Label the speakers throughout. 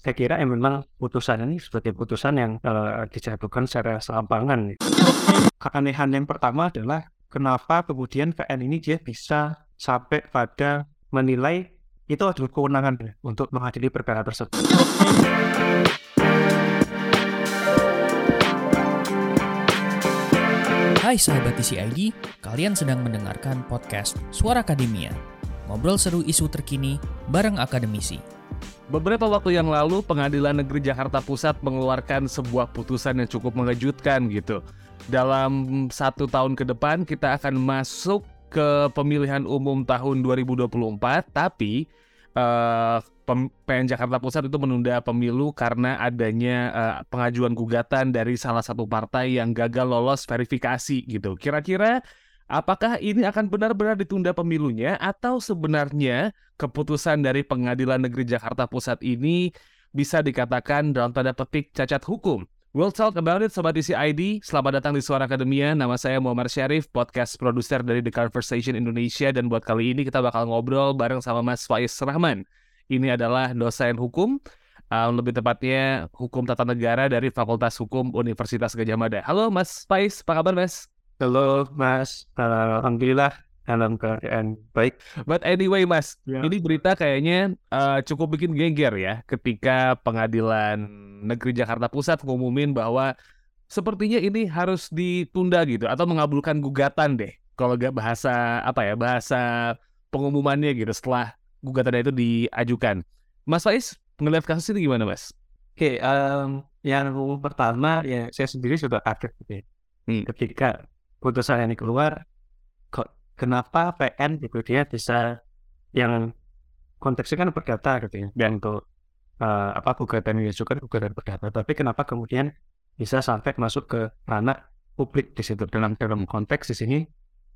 Speaker 1: Saya kira ya memang putusan ini sebagai putusan yang uh, dijatuhkan secara selampangan. Keanehan yang pertama adalah kenapa kemudian PN ini dia bisa sampai pada menilai itu adalah kewenangan untuk mengadili perkara tersebut.
Speaker 2: Hai sahabat TCID, kalian sedang mendengarkan podcast Suara Akademia. Ngobrol seru isu terkini bareng akademisi.
Speaker 3: Beberapa waktu yang lalu, Pengadilan Negeri Jakarta Pusat mengeluarkan sebuah putusan yang cukup mengejutkan gitu. Dalam satu tahun ke depan, kita akan masuk ke pemilihan umum tahun 2024, tapi uh, PN Jakarta Pusat itu menunda pemilu karena adanya uh, pengajuan gugatan dari salah satu partai yang gagal lolos verifikasi gitu. Kira-kira apakah ini akan benar-benar ditunda pemilunya atau sebenarnya keputusan dari Pengadilan Negeri Jakarta Pusat ini bisa dikatakan dalam tanda petik cacat hukum? We'll talk about it Sobat ID. Selamat datang di Suara Akademia. Nama saya Muhammad Syarif, podcast produser dari The Conversation Indonesia. Dan buat kali ini kita bakal ngobrol bareng sama Mas Faiz Rahman ini adalah dosen hukum, um, lebih tepatnya hukum tata negara dari Fakultas Hukum Universitas Gajah Mada. Halo Mas Pais, apa kabar Mas?
Speaker 1: Halo Mas, Alhamdulillah dalam keadaan baik.
Speaker 3: But anyway Mas, ya. ini berita kayaknya uh, cukup bikin geger ya ketika Pengadilan Negeri Jakarta Pusat ngumumin bahwa sepertinya ini harus ditunda gitu atau mengabulkan gugatan deh kalau gak bahasa apa ya bahasa pengumumannya gitu setelah gugatan itu diajukan. Mas Faiz ngelihat kasus ini gimana, Mas?
Speaker 1: Oke, okay, um, yang pertama ya saya sendiri sudah kaget gitu ya. Hmm. Ketika putusan ini keluar, kok kenapa PN gitu dia bisa yang konteksnya kan perdata gitu ya, dan untuk uh, apa gugatan ini juga gugatan perdata, tapi kenapa kemudian bisa sampai masuk ke ranah publik di situ dalam dalam konteks di sini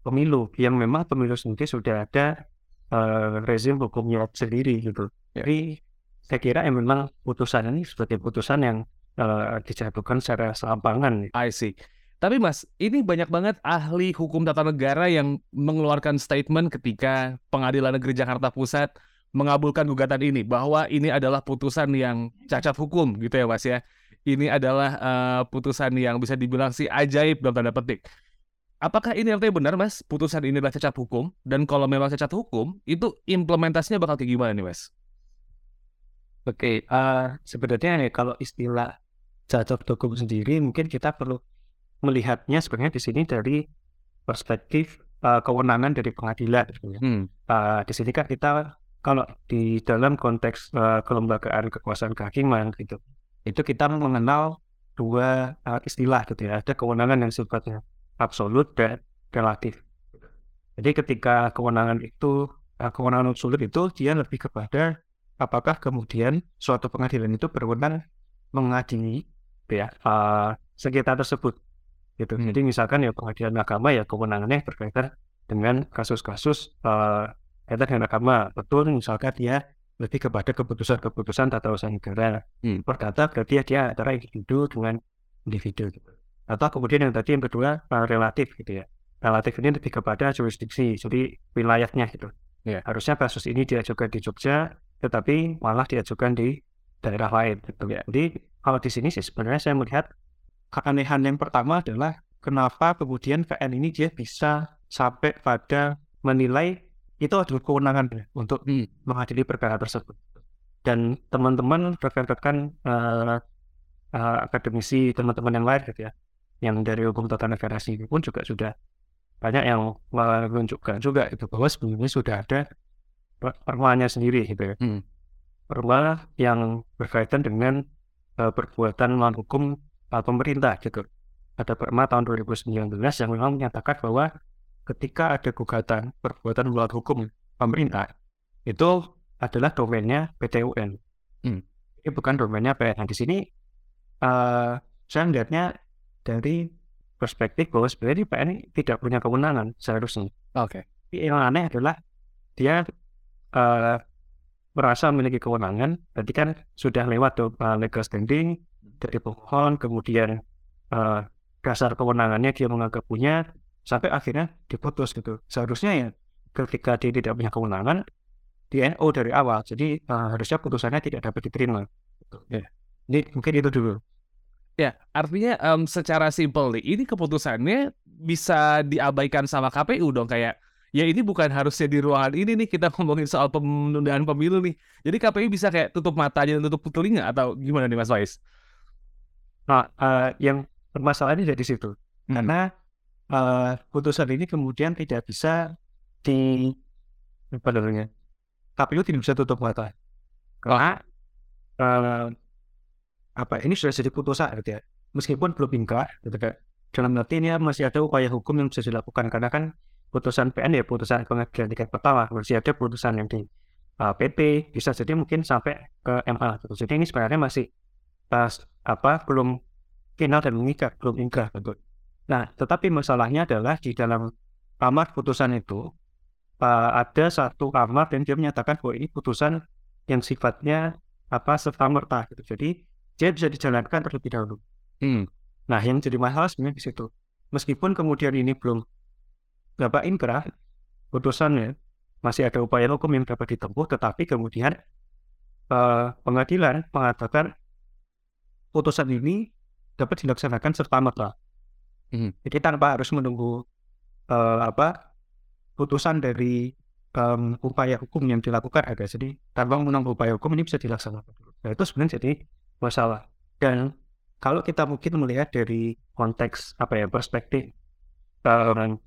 Speaker 1: pemilu yang memang pemilu sendiri sudah ada uh, rezim hukumnya sendiri gitu. Ya. Jadi saya kira yang memang putusan ini sebagai putusan yang uh, dijatuhkan secara selampangan.
Speaker 3: I see. Tapi Mas, ini banyak banget ahli hukum tata negara yang mengeluarkan statement ketika Pengadilan Negeri Jakarta Pusat mengabulkan gugatan ini bahwa ini adalah putusan yang cacat hukum gitu ya Mas ya. Ini adalah uh, putusan yang bisa dibilang sih ajaib dalam tanda petik. Apakah ini artinya benar, Mas? Putusan ini adalah cacat hukum? Dan kalau memang cacat hukum, itu implementasinya bakal kayak gimana nih, Mas?
Speaker 1: Oke, uh, sebenarnya nih kalau istilah cacat hukum sendiri, mungkin kita perlu melihatnya sebenarnya di sini dari perspektif uh, kewenangan dari pengadilan. Hmm. Uh, di sini kan kita kalau di dalam konteks uh, kelembagaan kekuasaan kehakiman gitu, itu kita mengenal dua uh, istilah gitu ya. Ada kewenangan yang sifatnya absolut dan relatif. Jadi ketika kewenangan itu eh, kewenangan absolut itu dia lebih kepada apakah kemudian suatu pengadilan itu berwenang mengadili ya uh, sengketa tersebut gitu. Hmm. Jadi misalkan ya pengadilan agama ya kewenangannya berkaitan dengan kasus-kasus uh, kaitan dengan agama. Betul misalkan dia lebih kepada keputusan-keputusan tata usaha negara. Hmm. Perdata berarti dia antara individu dengan individu gitu atau kemudian yang tadi yang kedua uh, relatif gitu ya relatif ini lebih kepada jurisdiksi jadi wilayahnya gitu yeah. harusnya kasus ini diajukan di Jogja tetapi malah diajukan di daerah lain gitu ya jadi kalau di sini sih sebenarnya saya melihat keanehan yang pertama adalah kenapa kemudian PN ini dia bisa sampai pada menilai itu adalah kewenangan untuk hmm. mengadili perkara tersebut dan teman-teman rekan-rekan uh, uh, akademisi teman-teman yang lain gitu ya yang dari hukum tata negara sendiri pun juga sudah banyak yang menunjukkan juga itu bahwa sebelumnya sudah ada permanya sendiri gitu ya. Hmm. Perma yang berkaitan dengan uh, perbuatan melawan hukum pemerintah gitu. Ada perma tahun 2019 yang memang menyatakan bahwa ketika ada gugatan perbuatan melawan hukum pemerintah itu adalah domainnya PTUN. Hmm. Ini bukan domainnya PN. Nah, di sini uh, saya melihatnya dari perspektif bahwa sebenarnya PN tidak punya kewenangan seharusnya.
Speaker 3: Oke.
Speaker 1: Okay. Yang aneh adalah dia uh, merasa memiliki kewenangan, berarti kan sudah lewat uh, legal standing dari pemohon, kemudian uh, dasar kewenangannya dia menganggap punya, sampai akhirnya diputus gitu. Seharusnya ya ketika dia tidak punya kewenangan, di NO dari awal, jadi uh, harusnya putusannya tidak dapat diterima. gitu. Ya. Jadi mungkin itu dulu.
Speaker 3: Ya, artinya um, secara simpel nih, ini keputusannya bisa diabaikan sama KPU dong kayak ya ini bukan harusnya di ruangan ini nih kita ngomongin soal penundaan pemilu nih. Jadi KPU bisa kayak tutup matanya dan tutup telinga atau gimana nih Mas Faiz?
Speaker 1: Nah, uh, yang permasalahannya dari situ. Hmm. Karena uh, putusan ini kemudian tidak bisa di apa namanya? KPU tidak bisa tutup mata. Karena uh, apa ini sudah jadi putusan gitu ya meskipun belum ingkrah gitu kan dalam arti ini masih ada upaya hukum yang bisa dilakukan karena kan putusan PN ya putusan pengadilan tingkat pertama masih ada putusan yang di uh, PT bisa jadi mungkin sampai ke MA gitu. jadi ini sebenarnya masih pas apa belum final dan mengikat belum ingkrah gitu. nah tetapi masalahnya adalah di dalam kamar putusan itu ada satu kamar dan dia menyatakan bahwa ini putusan yang sifatnya apa serta merta gitu jadi dia bisa dijalankan terlebih dahulu. Hmm. Nah, yang jadi masalah sebenarnya di situ. Meskipun kemudian ini belum dapat inkrah, putusannya masih ada upaya hukum yang dapat ditempuh, tetapi kemudian uh, pengadilan mengatakan putusan ini dapat dilaksanakan serta merta. Hmm. Jadi tanpa harus menunggu uh, apa putusan dari um, upaya hukum yang dilakukan ada. Jadi tanpa menunggu upaya hukum ini bisa dilaksanakan. Nah, itu sebenarnya jadi masalah. Dan kalau kita mungkin melihat dari konteks apa ya perspektif um,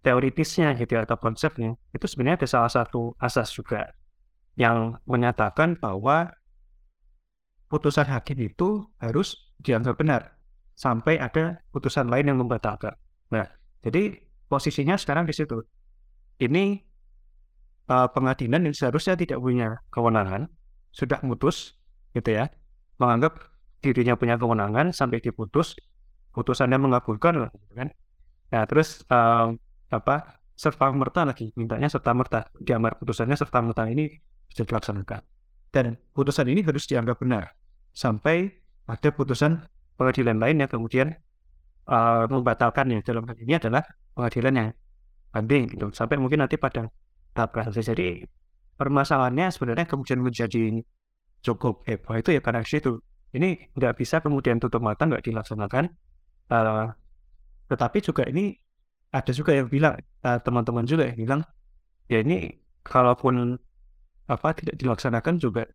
Speaker 1: teoritisnya gitu ya, atau konsepnya itu sebenarnya ada salah satu asas juga yang menyatakan bahwa putusan hakim itu harus dianggap benar sampai ada putusan lain yang membatalkan. Nah, jadi posisinya sekarang di situ. Ini uh, pengadilan yang seharusnya tidak punya kewenangan sudah memutus gitu ya menganggap dirinya punya kewenangan sampai diputus putusannya mengabulkan gitu kan nah terus um, apa serta merta lagi mintanya serta merta diamar putusannya serta merta ini bisa dilaksanakan dan putusan ini harus dianggap benar. Sampai ada putusan pengadilan lain yang kemudian uh, membatalkannya dalam hal ini adalah pengadilan yang banding gitu. Sampai mungkin nanti pada tahap kasasi jadi permasalahannya sebenarnya kemudian menjadi cukup heboh itu ya karena situ ini nggak bisa kemudian tutup mata nggak dilaksanakan. Uh, tetapi juga ini ada juga yang bilang uh, teman-teman juga yang bilang ya ini kalaupun apa tidak dilaksanakan juga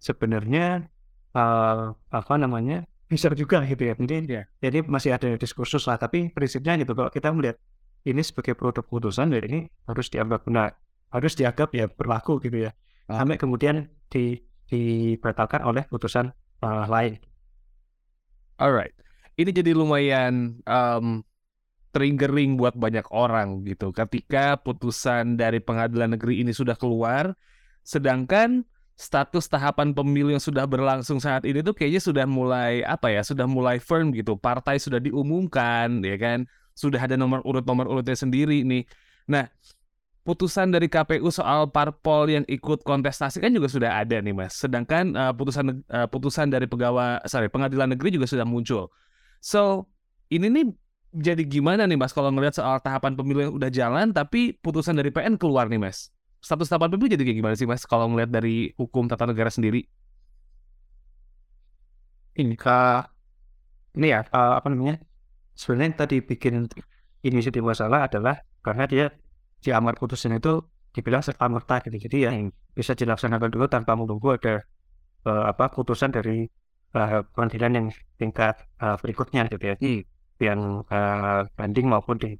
Speaker 1: sebenarnya uh, apa namanya bisa juga gitu ya jadi ya jadi masih ada diskursus lah tapi prinsipnya gitu kalau kita melihat ini sebagai produk putusan dan ini harus dianggap benar harus dianggap ya berlaku gitu ya ah. sampai kemudian di dibatalkan oleh putusan uh, lain.
Speaker 3: Alright, ini jadi lumayan um, triggering buat banyak orang gitu. Ketika putusan dari pengadilan negeri ini sudah keluar, sedangkan status tahapan pemilu yang sudah berlangsung saat ini tuh kayaknya sudah mulai apa ya, sudah mulai firm gitu. Partai sudah diumumkan, ya kan? Sudah ada nomor urut nomor urutnya sendiri nih. Nah, putusan dari KPU soal parpol yang ikut kontestasi kan juga sudah ada nih mas. Sedangkan uh, putusan uh, putusan dari pegawai sorry pengadilan negeri juga sudah muncul. So ini nih jadi gimana nih mas kalau ngelihat soal tahapan pemilu yang udah jalan tapi putusan dari PN keluar nih mas. Status tahapan pemilu jadi kayak gimana sih mas? Kalau ngelihat dari hukum tata negara sendiri?
Speaker 1: Ini kak. Ini ya uh, apa namanya? Sebenarnya yang tadi bikin ini jadi masalah adalah karena dia di amar putusan itu dibilang serta merta gitu. Jadi ya bisa dilaksanakan dulu tanpa menunggu ada uh, apa putusan dari uh, pengadilan yang tingkat uh, berikutnya gitu ya. Hmm. yang uh, banding maupun di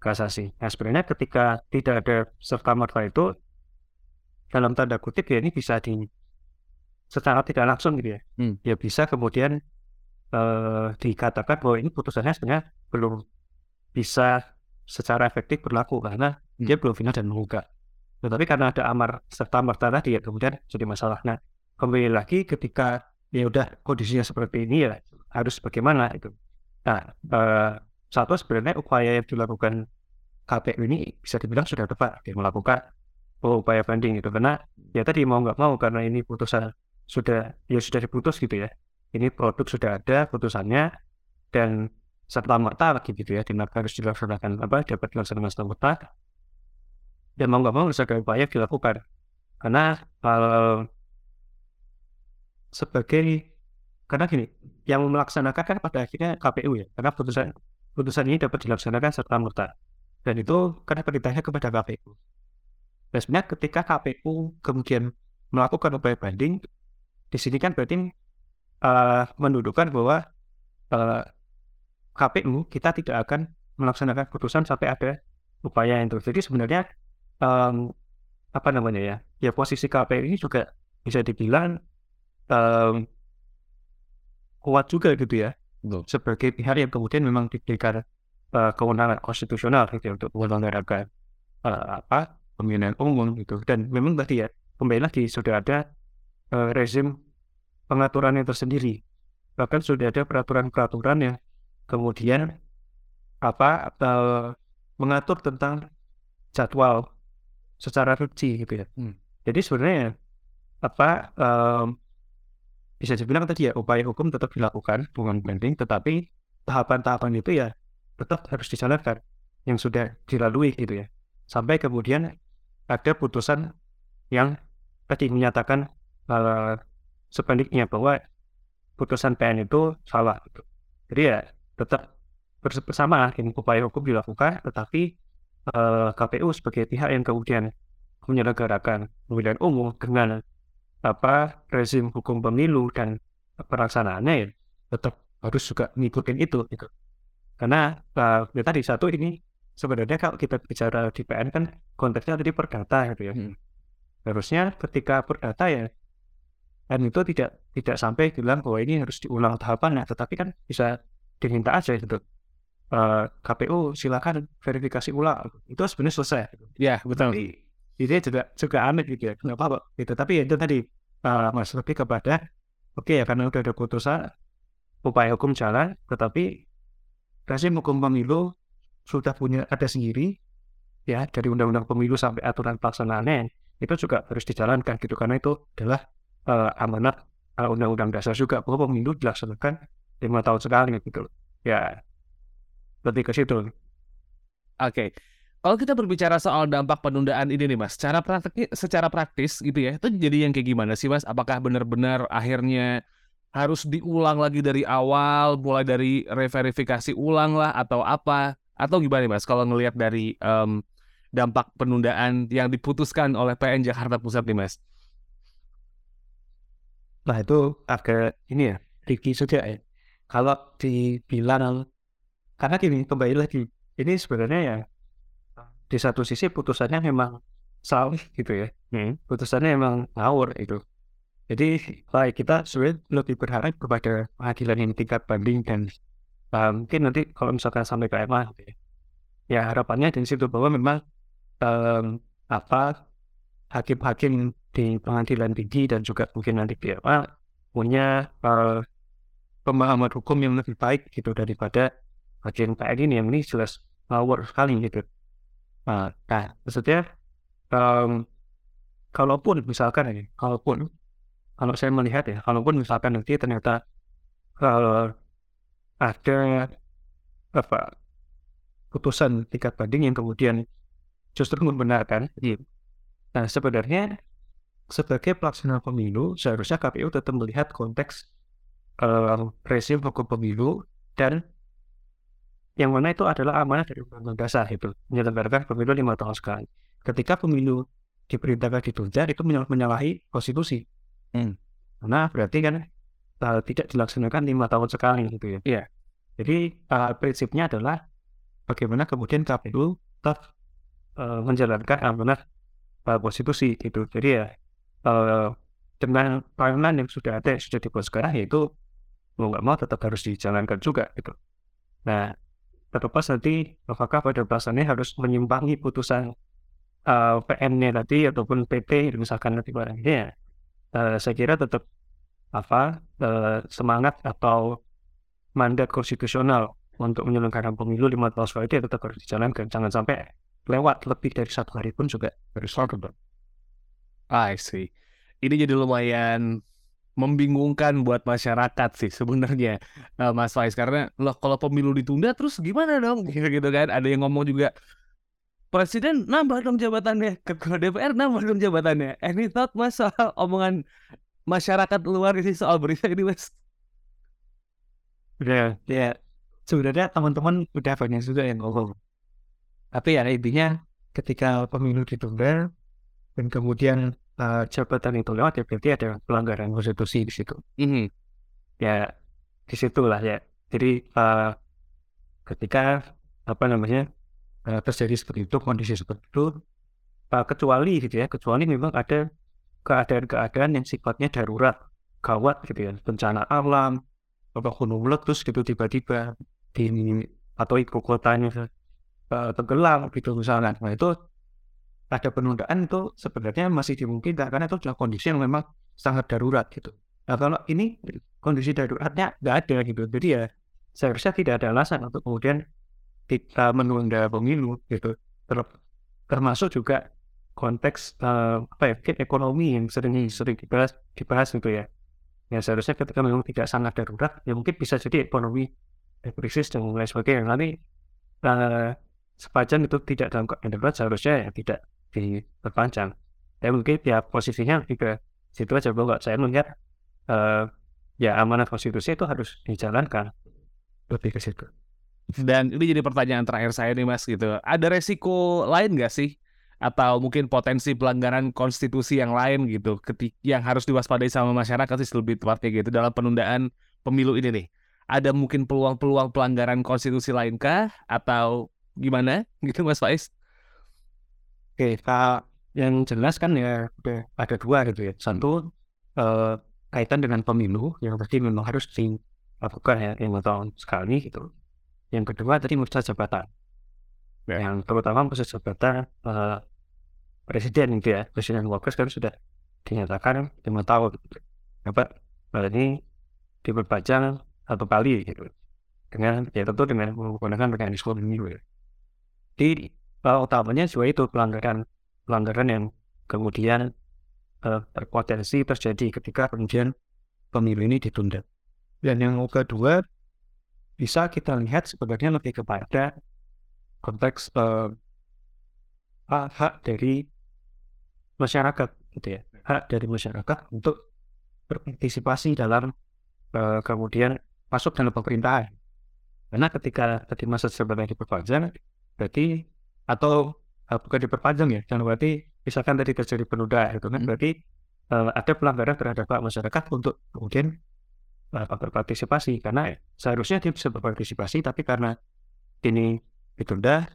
Speaker 1: kasasi. Nah sebenarnya ketika tidak ada serta merta itu dalam tanda kutip ya ini bisa di secara tidak langsung gitu ya hmm. ya bisa kemudian uh, dikatakan bahwa ini putusannya sebenarnya belum bisa secara efektif berlaku karena hmm. dia belum final dan mengugat. Tetapi karena ada amar serta merta tadi ya kemudian jadi masalah. Nah kembali lagi ketika ya udah kondisinya seperti ini ya harus bagaimana itu. Nah eh, satu sebenarnya upaya yang dilakukan KPU ini bisa dibilang sudah tepat dia melakukan upaya banding itu karena ya tadi mau nggak mau karena ini putusan sudah ya sudah diputus gitu ya. Ini produk sudah ada putusannya dan serta merta lagi gitu ya, di mana harus dilaksanakan apa dapat dilaksanakan serta merta. Dan mau nggak mau harus ada upaya dilakukan. Karena uh, sebagai karena gini, yang melaksanakan kan pada akhirnya KPU ya, karena putusan putusan ini dapat dilaksanakan serta merta dan itu karena perintahnya kepada KPU. Dan sebenarnya ketika KPU kemudian melakukan upaya banding, di sini kan berarti uh, mendudukan bahwa uh, KPU kita tidak akan melaksanakan putusan sampai ada upaya itu. Jadi sebenarnya um, apa namanya ya? Ya posisi KPU ini juga bisa dibilang um, kuat juga gitu ya. Betul. Sebagai pihak yang kemudian memang diberikan uh, kewenangan konstitusional gitu untuk menyelenggarakan uh, apa pemilihan umum gitu. Dan memang tadi ya kembali lagi sudah ada uh, rezim pengaturan yang tersendiri. Bahkan sudah ada peraturan-peraturan yang kemudian apa uh, mengatur tentang jadwal secara rinci gitu ya. Hmm. Jadi sebenarnya apa um, bisa dibilang tadi ya upaya hukum tetap dilakukan bukan banding, tetapi tahapan-tahapan itu ya tetap harus dijalankan yang sudah dilalui gitu ya sampai kemudian ada putusan yang tadi menyatakan uh, sebaliknya bahwa putusan PN itu salah gitu. jadi ya tetap bersama upaya hukum dilakukan, tetapi uh, eh, KPU sebagai pihak yang kemudian menyelenggarakan pemilihan umum dengan apa rezim hukum pemilu dan pelaksanaannya ya tetap harus juga ngikutin itu gitu. Karena uh, ya tadi satu ini sebenarnya kalau kita bicara di PN kan konteksnya tadi perdata gitu ya. Hmm. Harusnya ketika perdata ya dan itu tidak tidak sampai bilang bahwa ini harus diulang tahapan ya, tetapi kan bisa diminta aja gitu uh, eh, KPU silakan verifikasi ulang itu sebenarnya selesai
Speaker 3: ya betul Tapi,
Speaker 1: ini juga juga aneh gitu ya nggak apa-apa gitu tapi itu tadi uh, mas lebih kepada oke okay, ya karena udah ada putusan upaya hukum jalan tetapi rezim hukum pemilu sudah punya ada sendiri ya dari undang-undang pemilu sampai aturan pelaksanaannya itu juga harus dijalankan gitu karena itu adalah uh, amanat uh, undang-undang dasar juga bahwa pemilu dilaksanakan lima tahun sekali gitu ya lebih ke situ. Oke.
Speaker 3: Okay. Kalau kita berbicara soal dampak penundaan ini nih Mas, secara praktis, secara praktis gitu ya, itu jadi yang kayak gimana sih Mas? Apakah benar-benar akhirnya harus diulang lagi dari awal, mulai dari reverifikasi ulang lah atau apa? Atau gimana nih Mas kalau ngelihat dari um, dampak penundaan yang diputuskan oleh PN Jakarta Pusat nih Mas?
Speaker 1: Nah itu agak ini ya, tricky juga ya. Kalau dibilang karena gini, kembali lagi, ini sebenarnya ya di satu sisi putusannya memang salah gitu ya. Hmm. Putusannya memang ngawur itu. Jadi baik kita sebenarnya lebih berharap kepada pengadilan yang tingkat banding dan uh, mungkin nanti kalau misalkan sampai ke MA gitu ya. ya harapannya di situ bahwa memang um, apa hakim-hakim di pengadilan tinggi dan juga mungkin nanti di MA punya uh, pemahaman hukum yang lebih baik gitu daripada bagian PN ini yang ini jelas power sekali gitu. Nah, nah maksudnya um, kalaupun misalkan ini, kalaupun kalau saya melihat ya, kalaupun misalkan nanti ternyata uh, ada apa putusan tingkat banding yang kemudian justru membenarkan, gitu. nah sebenarnya sebagai pelaksana pemilu seharusnya KPU tetap melihat konteks uh, rezim hukum pemilu dan yang mana itu adalah amanah dari undang-undang dasar itu menyelenggarakan pemilu lima tahun sekali. Ketika pemilu diperintahkan ditunda itu menyalahi konstitusi. Hmm. Karena berarti kan uh, tidak dilaksanakan lima tahun sekali gitu ya. Iya. Jadi uh, prinsipnya adalah bagaimana kemudian KPU tetap uh, menjalankan amanah uh, konstitusi itu. Jadi ya uh, dengan peranan yang sudah ada yang sudah dibuat sekarang yaitu mau nggak mau tetap harus dijalankan juga gitu. Nah terlepas nanti apakah pada pelaksanaannya harus menyimpangi putusan uh, PN-nya tadi ataupun PP misalkan nanti barangnya uh, saya kira tetap apa uh, semangat atau mandat konstitusional untuk menyelenggarakan pemilu lima tahun sekali itu tetap harus dijalankan jangan sampai lewat lebih dari satu hari pun juga harus.
Speaker 3: I see. Ini jadi lumayan membingungkan buat masyarakat sih sebenarnya. Uh, Mas Faiz karena loh kalau pemilu ditunda terus gimana dong? Gitu, gitu kan? Ada yang ngomong juga presiden nambah dong jabatannya. Ketua DPR nambah dong jabatannya. Any thought mas soal omongan masyarakat luar ini soal berita ini mas?
Speaker 1: Udah, ya sebenarnya teman-teman udah banyak juga yang ngomong. Tapi ya intinya ketika pemilu ditunda dan kemudian uh, jabatan itu lewat ya berarti ada pelanggaran konstitusi di situ.
Speaker 3: Mhm.
Speaker 1: Ya di situlah ya. Jadi uh, ketika apa namanya uh, terjadi seperti itu kondisi seperti itu uh, kecuali gitu ya kecuali memang ada keadaan-keadaan yang sifatnya darurat gawat gitu ya bencana alam apa gunung meletus gitu tiba-tiba di atau ibu kotanya uh, tenggelam gitu misalnya nah itu ada penundaan itu sebenarnya masih dimungkinkan karena itu adalah kondisi yang memang sangat darurat gitu. Nah kalau ini kondisi daruratnya nggak ada gitu. Jadi ya seharusnya tidak ada alasan untuk kemudian kita menunda pemilu gitu. Ter termasuk juga konteks uh, apa ya ekonomi yang sering sering dibahas dibahas gitu ya. Ya seharusnya ketika memang tidak sangat darurat ya mungkin bisa jadi ekonomi krisis dan lain sebagainya. Nanti uh, sepanjang itu tidak dalam keadaan darurat seharusnya ya tidak diperpanjang ya mungkin ya posisinya juga situ aja bahwa saya melihat uh, ya amanat konstitusi itu harus dijalankan lebih ke situ.
Speaker 3: Dan ini jadi pertanyaan terakhir saya nih mas gitu. Ada resiko lain nggak sih? Atau mungkin potensi pelanggaran konstitusi yang lain gitu, yang harus diwaspadai sama masyarakat sih lebih tepatnya gitu dalam penundaan pemilu ini nih. Ada mungkin peluang-peluang pelanggaran konstitusi lainkah atau gimana gitu Mas Faiz?
Speaker 1: Oke, Pak, yang jelas kan ya ada dua gitu ya. Satu eh, kaitan dengan pemilu yang berarti memang harus di lakukan ya lima tahun sekali gitu. Yang kedua tadi masa jabatan. Ya. Yang terutama masa jabatan uh, presiden gitu ya, presiden wakil kan sudah dinyatakan lima tahun. Dapat ini diperpanjang satu kali gitu. Dengan ya tentu dengan menggunakan mekanisme pemilu ya. Jadi uh, utamanya juga itu pelanggaran pelanggaran yang kemudian uh, berpotensi terjadi ketika kemudian pemilu ini ditunda. Dan yang kedua, bisa kita lihat sebenarnya lebih kepada konteks uh, hak dari masyarakat, gitu ya. Hak dari masyarakat untuk berpartisipasi dalam uh, kemudian masuk dalam pemerintahan. Karena ketika tadi masa sebenarnya diperpanjang, berarti atau uh, bukan diperpanjang ya, jangan berarti misalkan tadi terjadi penundaan itu kan hmm. berarti uh, ada pelanggaran terhadap hak masyarakat untuk kemudian uh, berpartisipasi. Karena seharusnya dia bisa berpartisipasi tapi karena ini ditunda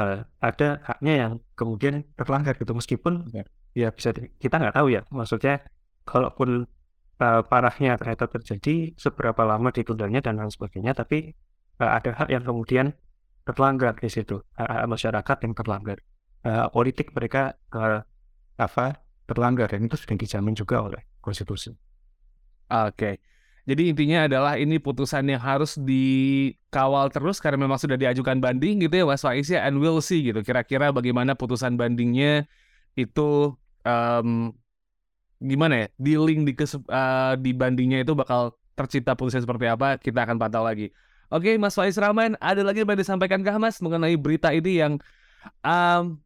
Speaker 1: uh, ada haknya yang kemudian terlanggar gitu. Meskipun ya, ya bisa di, kita nggak tahu ya. Maksudnya kalaupun uh, parahnya ternyata terjadi seberapa lama ditundanya dan lain sebagainya tapi uh, ada hak yang kemudian terlanggar di situ masyarakat yang terlanggar uh, politik mereka uh, apa terlanggar dan itu sudah dijamin juga oleh konstitusi.
Speaker 3: Oke. Okay. Jadi intinya adalah ini putusan yang harus dikawal terus karena memang sudah diajukan banding gitu ya Mas Faiz ya and we'll see gitu kira-kira bagaimana putusan bandingnya itu um, gimana ya di link di uh, di bandingnya itu bakal tercipta putusan seperti apa kita akan pantau lagi. Oke Mas Faiz Rahman ada lagi yang disampaikan kah Mas mengenai berita ini yang um,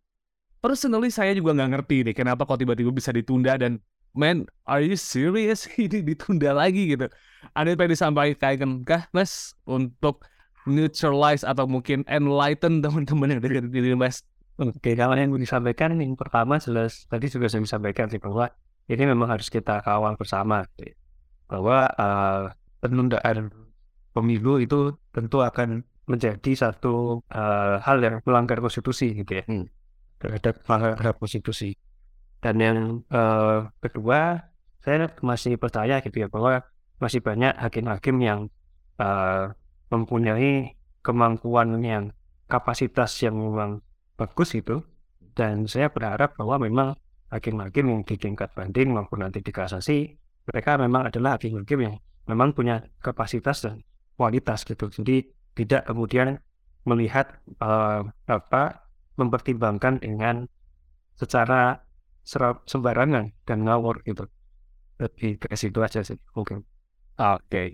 Speaker 3: personally saya juga nggak ngerti nih kenapa kok tiba-tiba bisa ditunda dan man, are you serious? Ini ditunda lagi gitu. Ada yang disampaikan kah, Mas, untuk neutralize atau mungkin enlighten teman-teman yang dari diri Mas?
Speaker 1: Oke, kalau yang disampaikan yang pertama jelas tadi juga saya sampaikan sih bahwa ini memang harus kita kawal bersama bahwa uh, penundaan pemilu itu tentu akan menjadi satu uh, hal yang melanggar konstitusi gitu ya hmm. terhadap melanggar konstitusi dan yang uh, kedua, saya masih percaya gitu ya bahwa masih banyak hakim-hakim yang uh, mempunyai kemampuan yang kapasitas yang memang bagus itu dan saya berharap bahwa memang hakim-hakim yang di tingkat banding maupun nanti di kasasi mereka memang adalah hakim-hakim yang memang punya kapasitas dan kualitas gitu jadi tidak kemudian melihat uh, apa mempertimbangkan dengan secara sembarangan dan ngawur gitu. Lebih ke situ aja sih mungkin.
Speaker 3: Oke. Okay.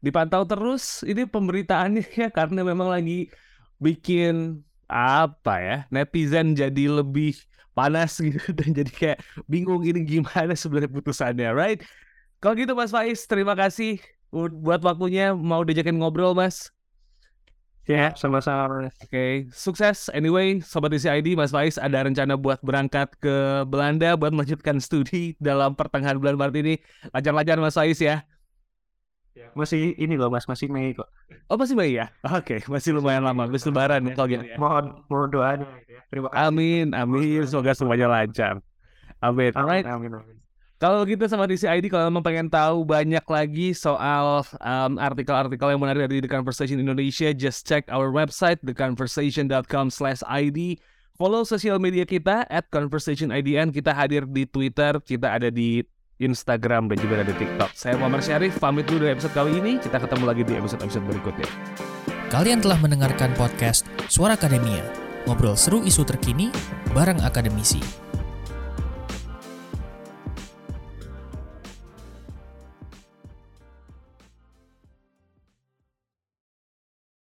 Speaker 3: Dipantau terus ini pemberitaannya ya karena memang lagi bikin apa ya netizen jadi lebih panas gitu dan jadi kayak bingung ini gimana sebenarnya putusannya right Kalau gitu Mas Faiz, terima kasih buat waktunya mau diajakin ngobrol Mas.
Speaker 1: Ya, sama-sama.
Speaker 3: Oke, sukses. Anyway, Sobat ICID, Mas Faiz ada rencana buat berangkat ke Belanda buat melanjutkan studi dalam pertengahan bulan Maret ini. Lancar-lancar Mas Faiz ya.
Speaker 1: Masih ini loh Mas, masih Mei kok.
Speaker 3: Oh masih Mei ya? Oke, masih lumayan lama. Habis lebaran ya kalau gitu ya.
Speaker 1: Mohon mohon doanya ya. Terima kasih.
Speaker 3: Amin, amin. Semoga semuanya lancar. Amin. Alright.
Speaker 1: Amin, amin.
Speaker 3: Kalau gitu sama DCID, kalau memang pengen tahu banyak lagi soal um, artikel-artikel yang menarik dari The Conversation Indonesia, just check our website, theconversation.com/id. Follow sosial media kita at conversationidn. Kita hadir di Twitter, kita ada di Instagram dan juga ada di TikTok. Saya Muhammad Syarif, pamit dulu dari episode kali ini. Kita ketemu lagi di episode-episode berikutnya.
Speaker 2: Kalian telah mendengarkan podcast Suara Akademia, ngobrol seru isu terkini bareng akademisi.